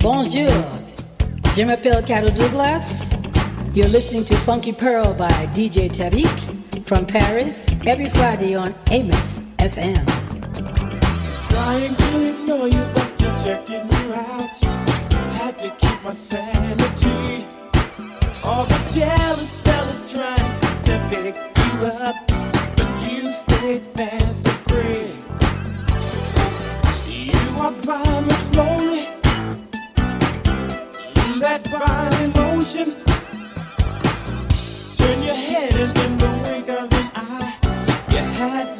Bonjour, je m'appelle Carol Douglas. You're listening to Funky Pearl by DJ Tarek from Paris every Friday on Amos FM. Trying to ignore you, but still checking you out. Had to keep my sanity. All the jealous fellas trying to pick you up, but you stayed there. walk by me slowly. That body motion. Turn your head and in the wink of an eye, you had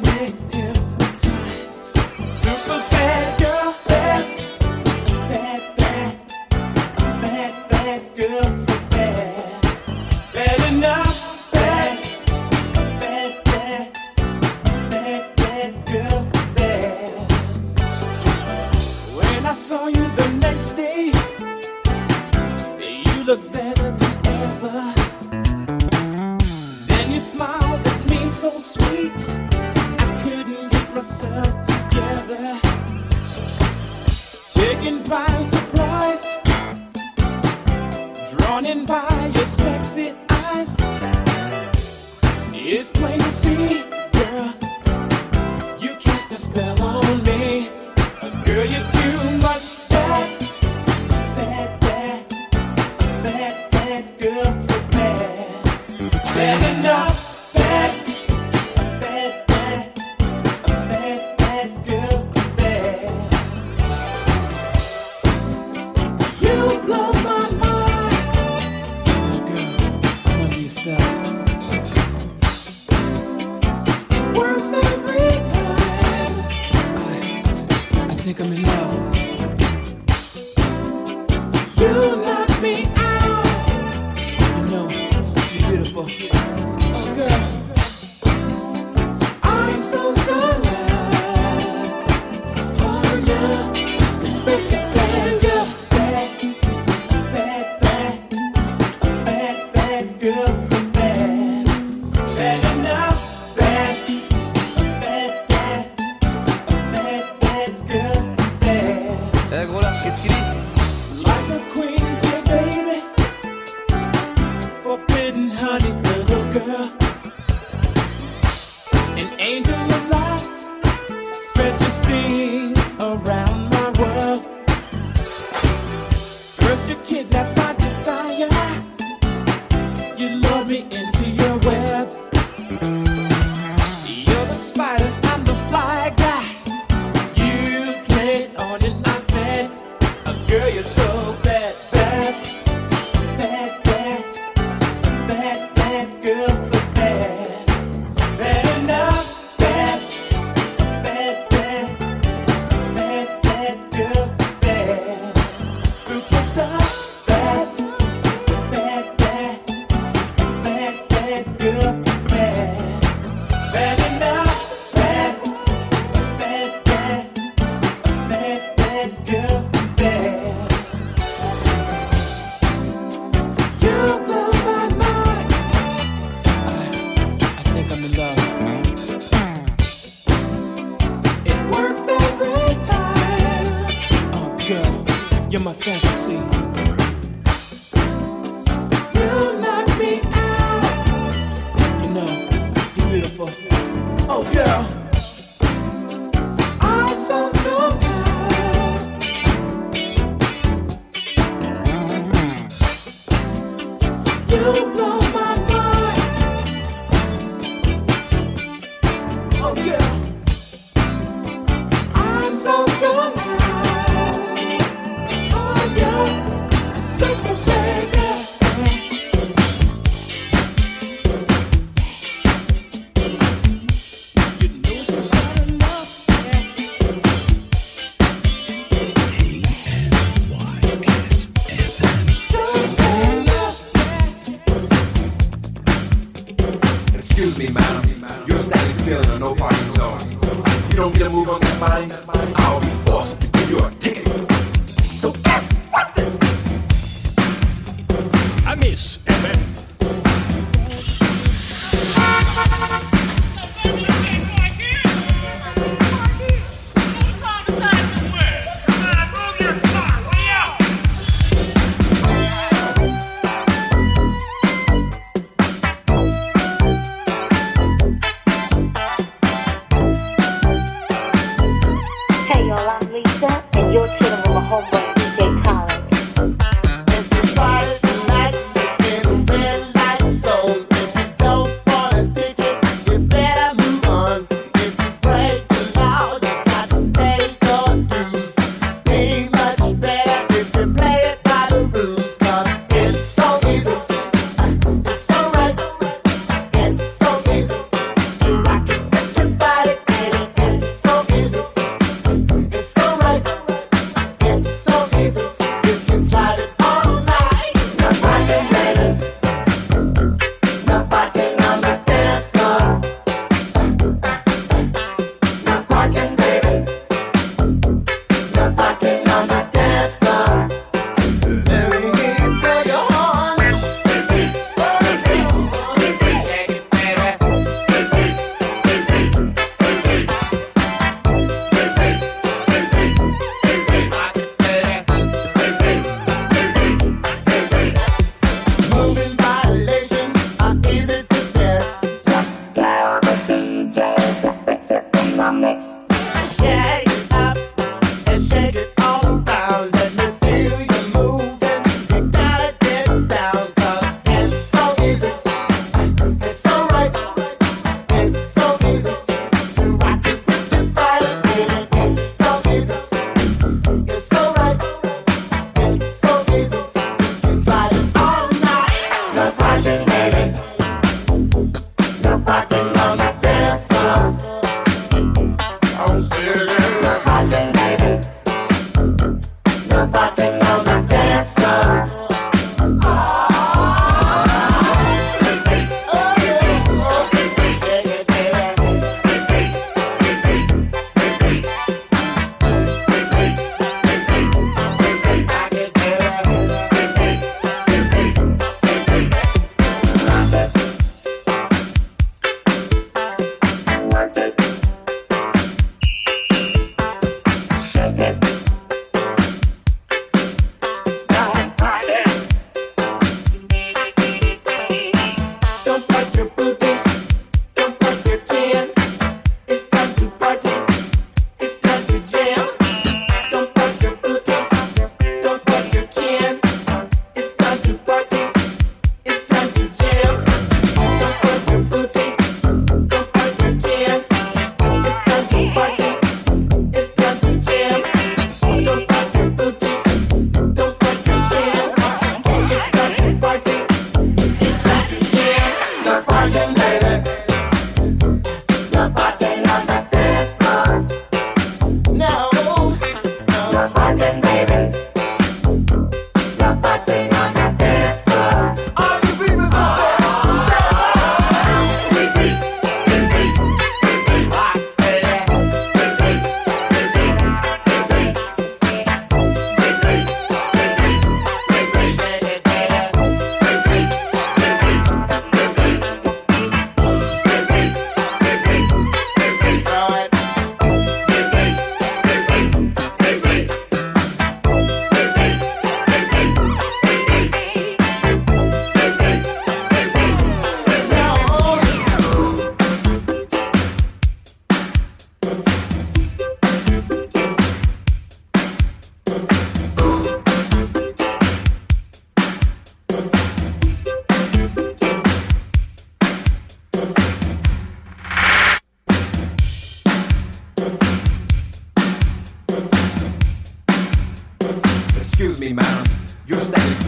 women in my fantasy. You knock me out. You know, you're beautiful. Oh, girl.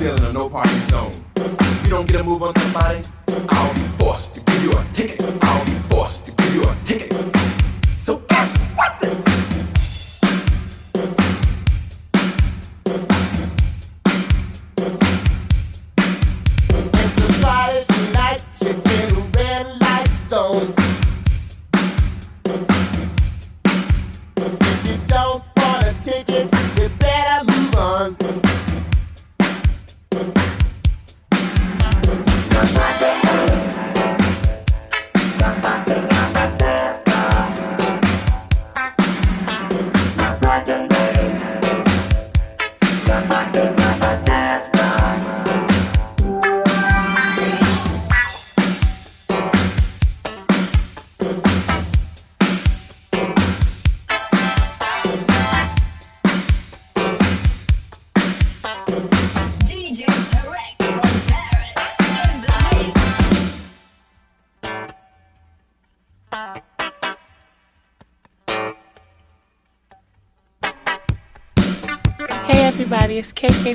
It's give you a York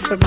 City,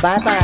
Bata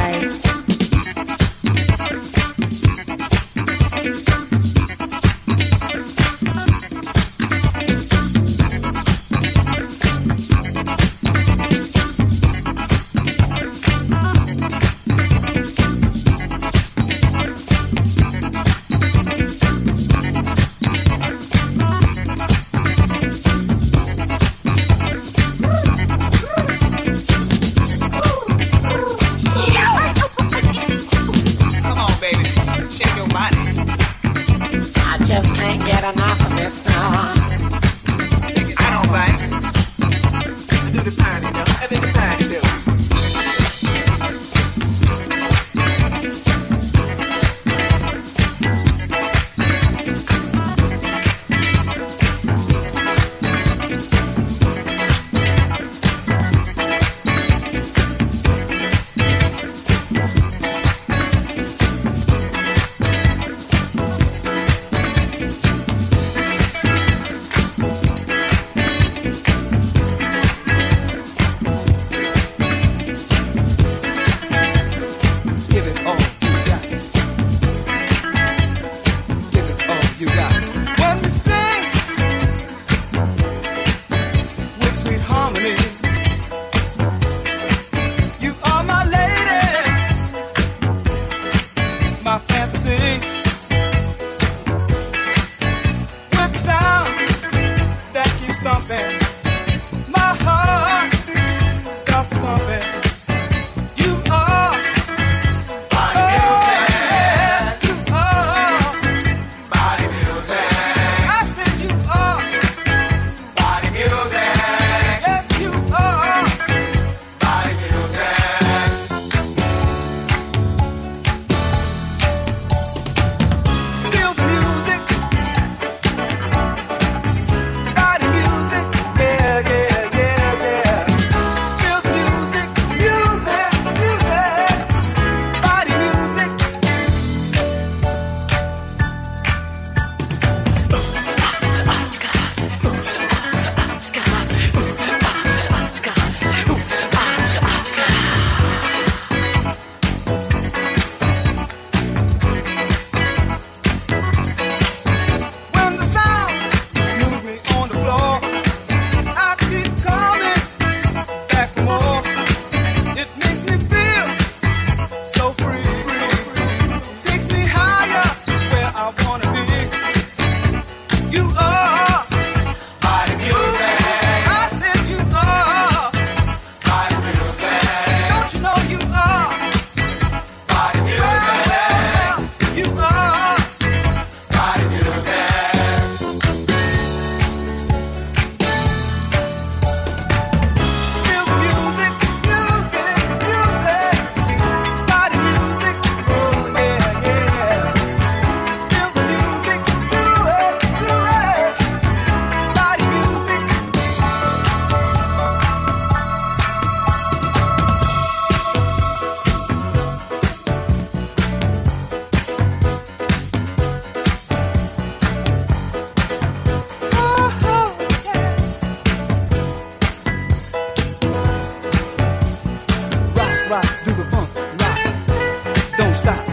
stop.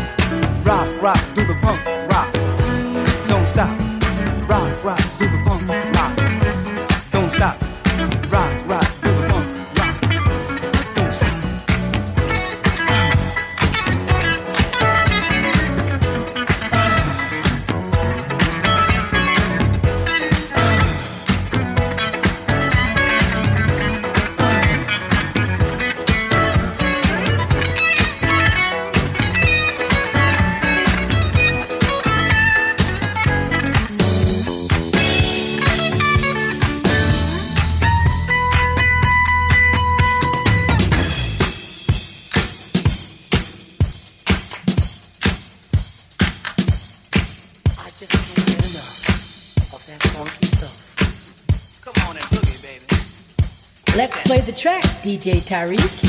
Rock, rock, DJ Tarek.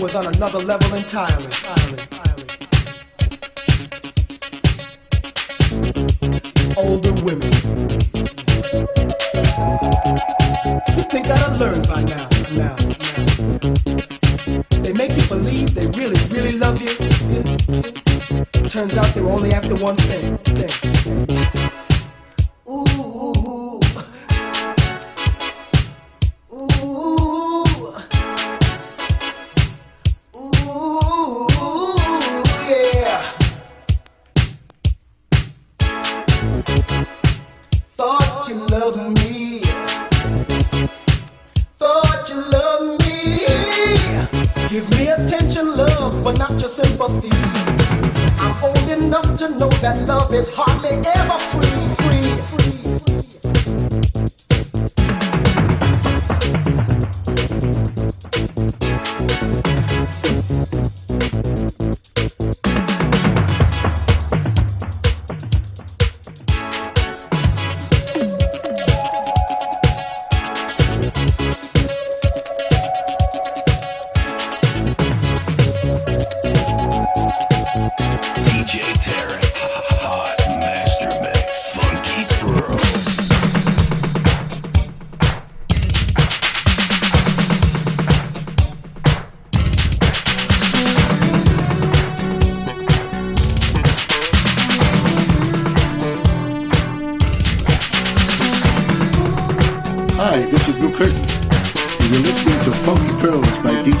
was on another level entirely. Older women. You think that I learned by now, now, now. They make you believe they really, really love you. Turns out they're only after one thing.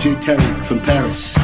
DJ Tarek from Paris.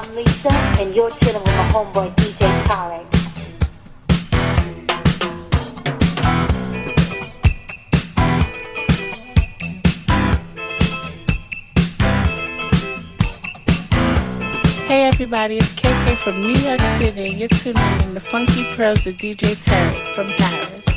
I'm Lisa, and you're chilling with my homeboy DJ Tarek. Hey everybody, it's KK from New York City, you're tuning in the Funky Pearls with DJ Tarek from Paris.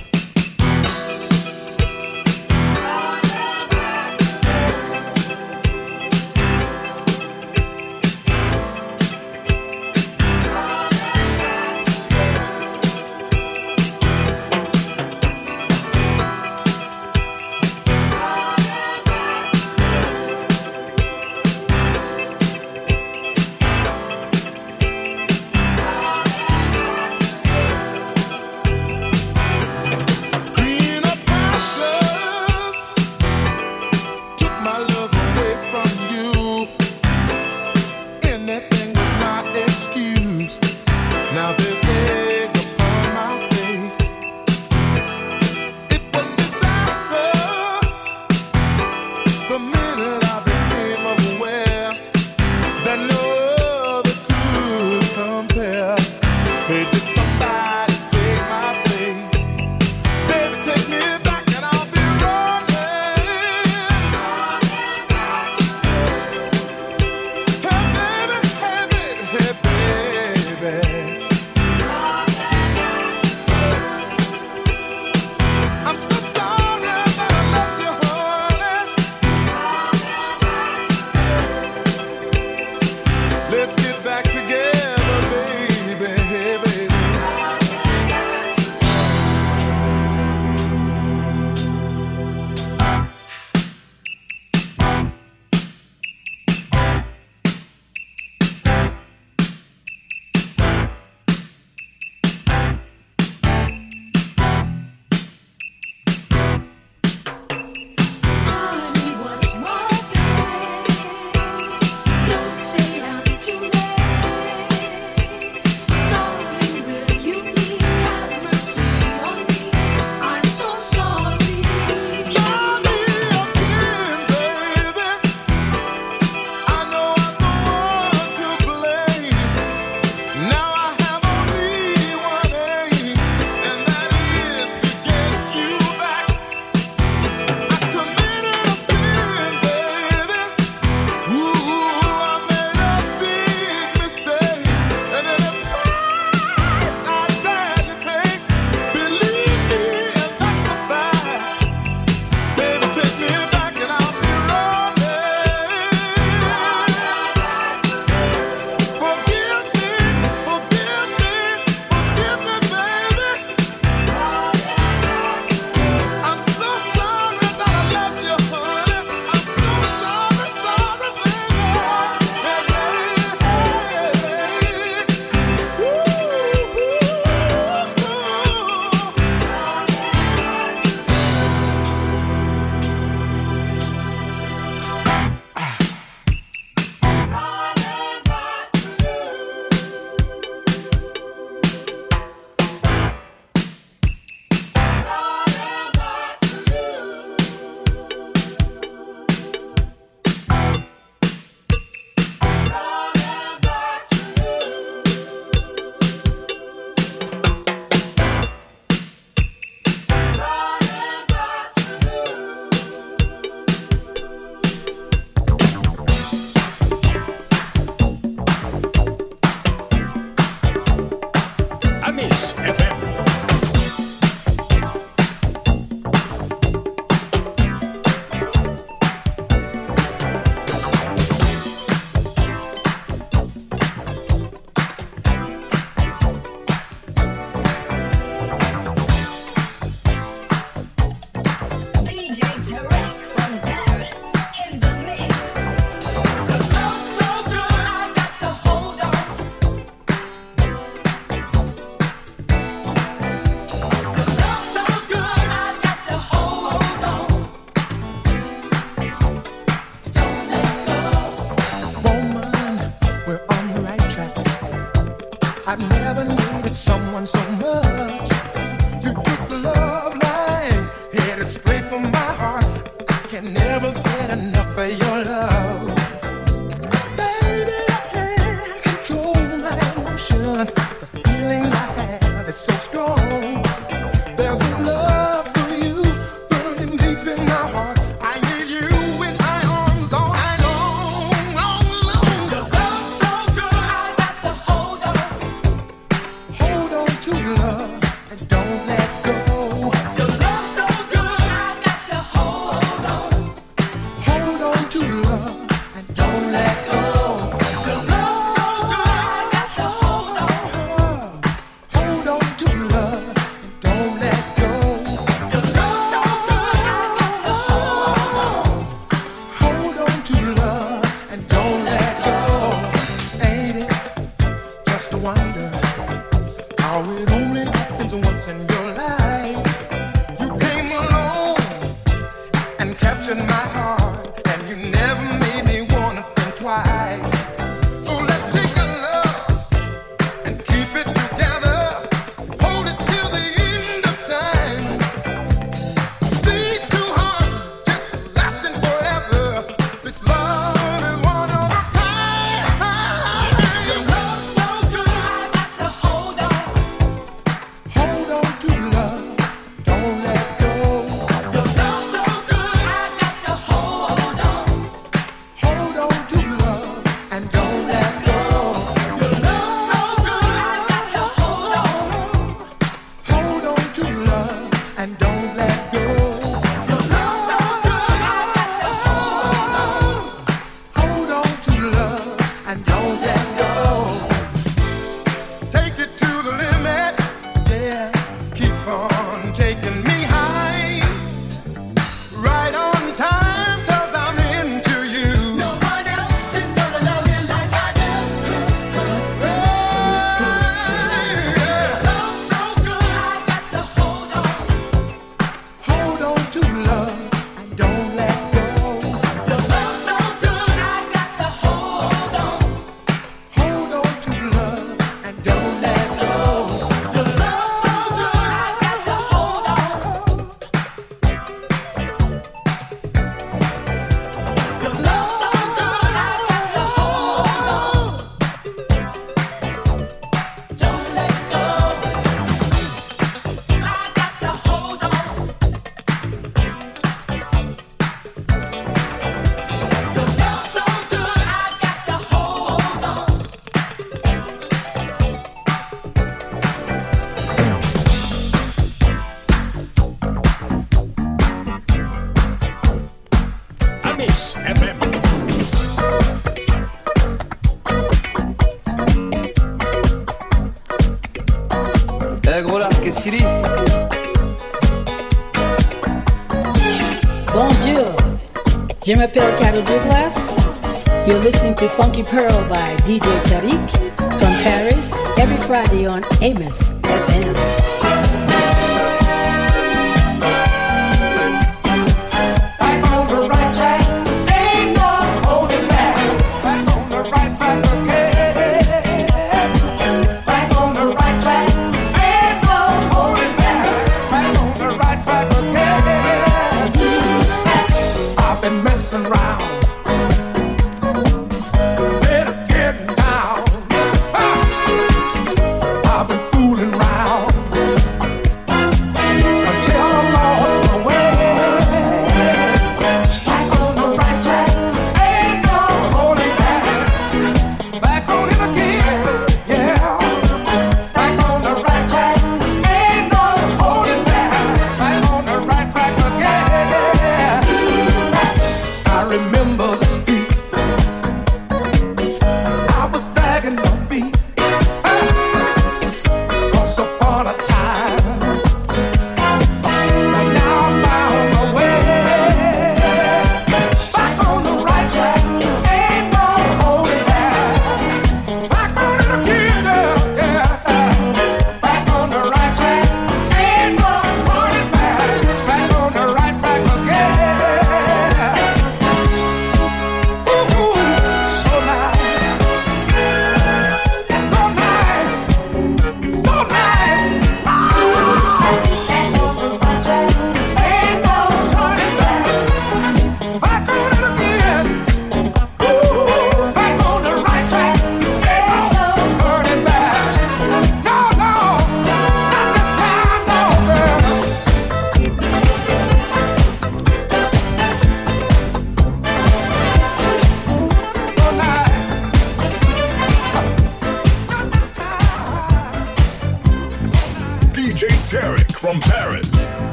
to Funky Pearl by DJ Tarek from Paris every Friday on Amos FM.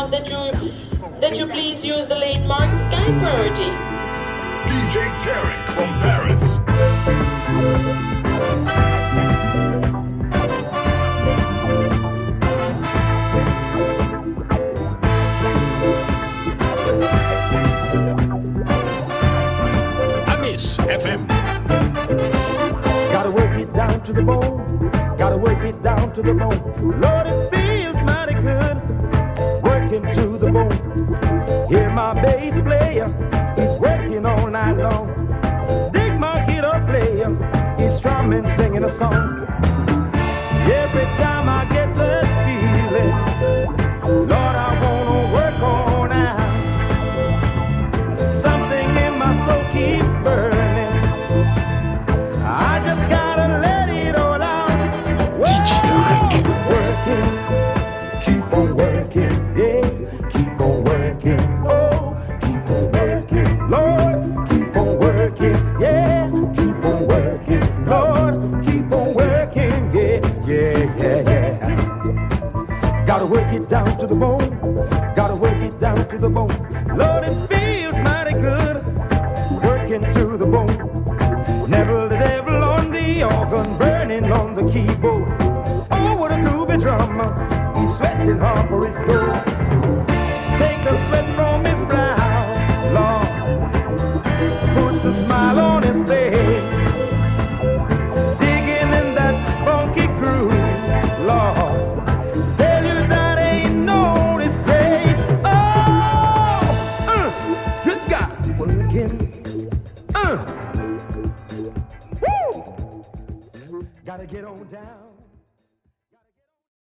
ask that you that you please use the lane marked sky priority. DJ Tarek from Paris. Amis FM. Gotta work it down to the bone. Gotta work it down to the bone. Lord, it song. in hard for its gold.